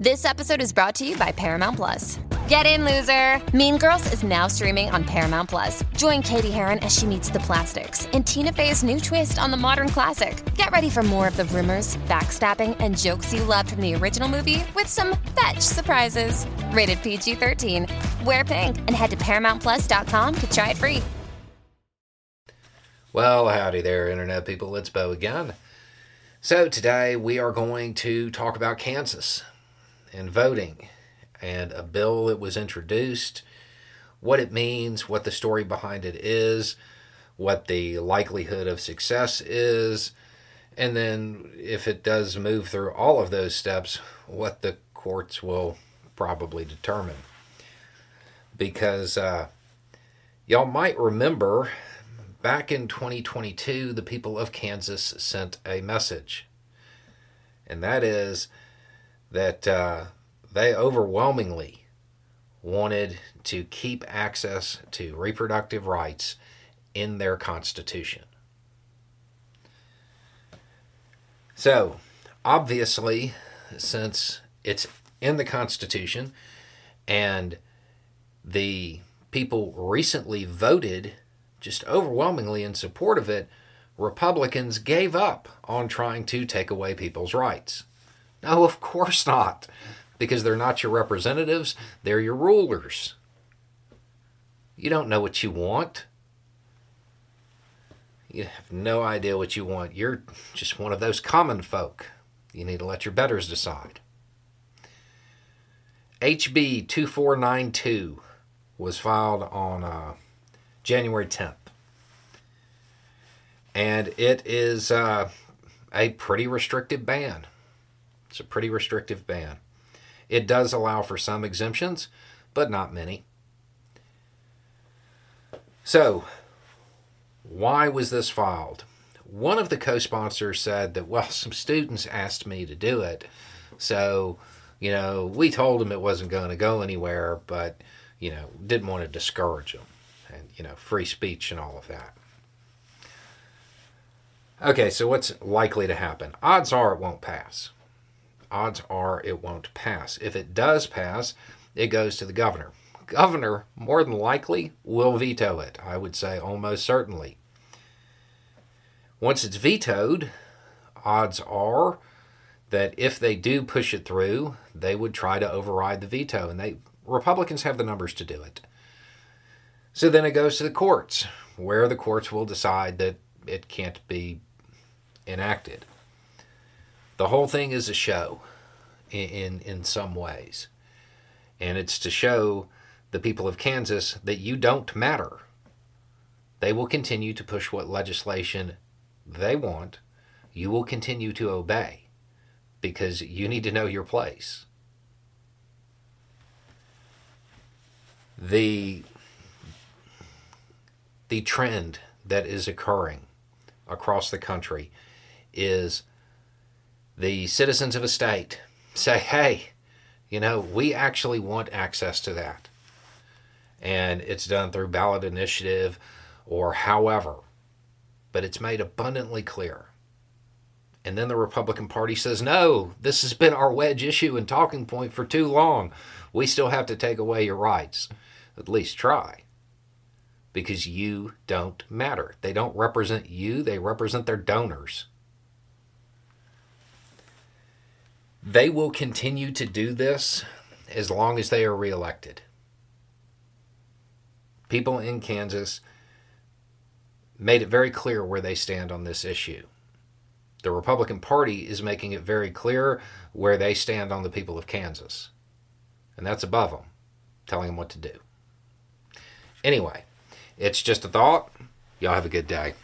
This episode is brought to you by Paramount Plus. Get in, loser! Mean Girls is now streaming on Paramount Plus. Join Cady Heron as she meets the plastics in Tina Fey's new twist on the modern classic. Get ready for more of the rumors, backstabbing, and jokes you loved from the original movie with some fetch surprises. Rated PG 13. Wear pink and head to ParamountPlus.com to try it free. Well, howdy there, Internet people. It's Beau again. So, today we are going to talk about Kansas and voting and a bill that was introduced, what it means, what the story behind it is, what the likelihood of success is, and then if it does move through all of those steps, what the courts will probably determine. Because uh, y'all might remember back in 2022, the people of Kansas sent a message, and that is that uh, they overwhelmingly wanted to keep access to reproductive rights in their constitution. So, obviously, since it's in the Constitution and the people recently voted just overwhelmingly in support of it, Republicans gave up on trying to take away people's rights. No, of course not, because they're not your representatives, they're your rulers. You don't know what you want. You have no idea what you want. You're just one of those common folk. You need to let your betters decide. HB 2492 was filed on uh, January 10th. And it is uh, a pretty restrictive ban. It's a pretty restrictive ban. It does allow for some exemptions, but not many. So, why was this filed? One of the co sponsors said that, well, some students asked me to do it. So, you know, we told them it wasn't going to go anywhere, but, you know, didn't want to discourage them. And, you know, free speech and all of that. Okay, so what's likely to happen? Odds are it won't pass. Odds are it won't pass. If it does pass, it goes to the governor. Governor, more than likely, will veto it. I would say almost certainly. Once it's vetoed, odds are that if they do push it through, they would try to override the veto, and they Republicans have the numbers to do it. So then it goes to the courts, where the courts will decide that it can't be enacted. The whole thing is a show in, in, in some ways. And it's to show the people of Kansas that you don't matter. They will continue to push what legislation they want. You will continue to obey because you need to know your place. The the trend that is occurring across the country is the citizens of a state say, hey, you know, we actually want access to that. And it's done through ballot initiative or however, but it's made abundantly clear. And then the Republican Party says, no, this has been our wedge issue and talking point for too long. We still have to take away your rights. At least try because you don't matter. They don't represent you, they represent their donors. They will continue to do this as long as they are reelected. People in Kansas made it very clear where they stand on this issue. The Republican Party is making it very clear where they stand on the people of Kansas. And that's above them, telling them what to do. Anyway, it's just a thought. Y'all have a good day.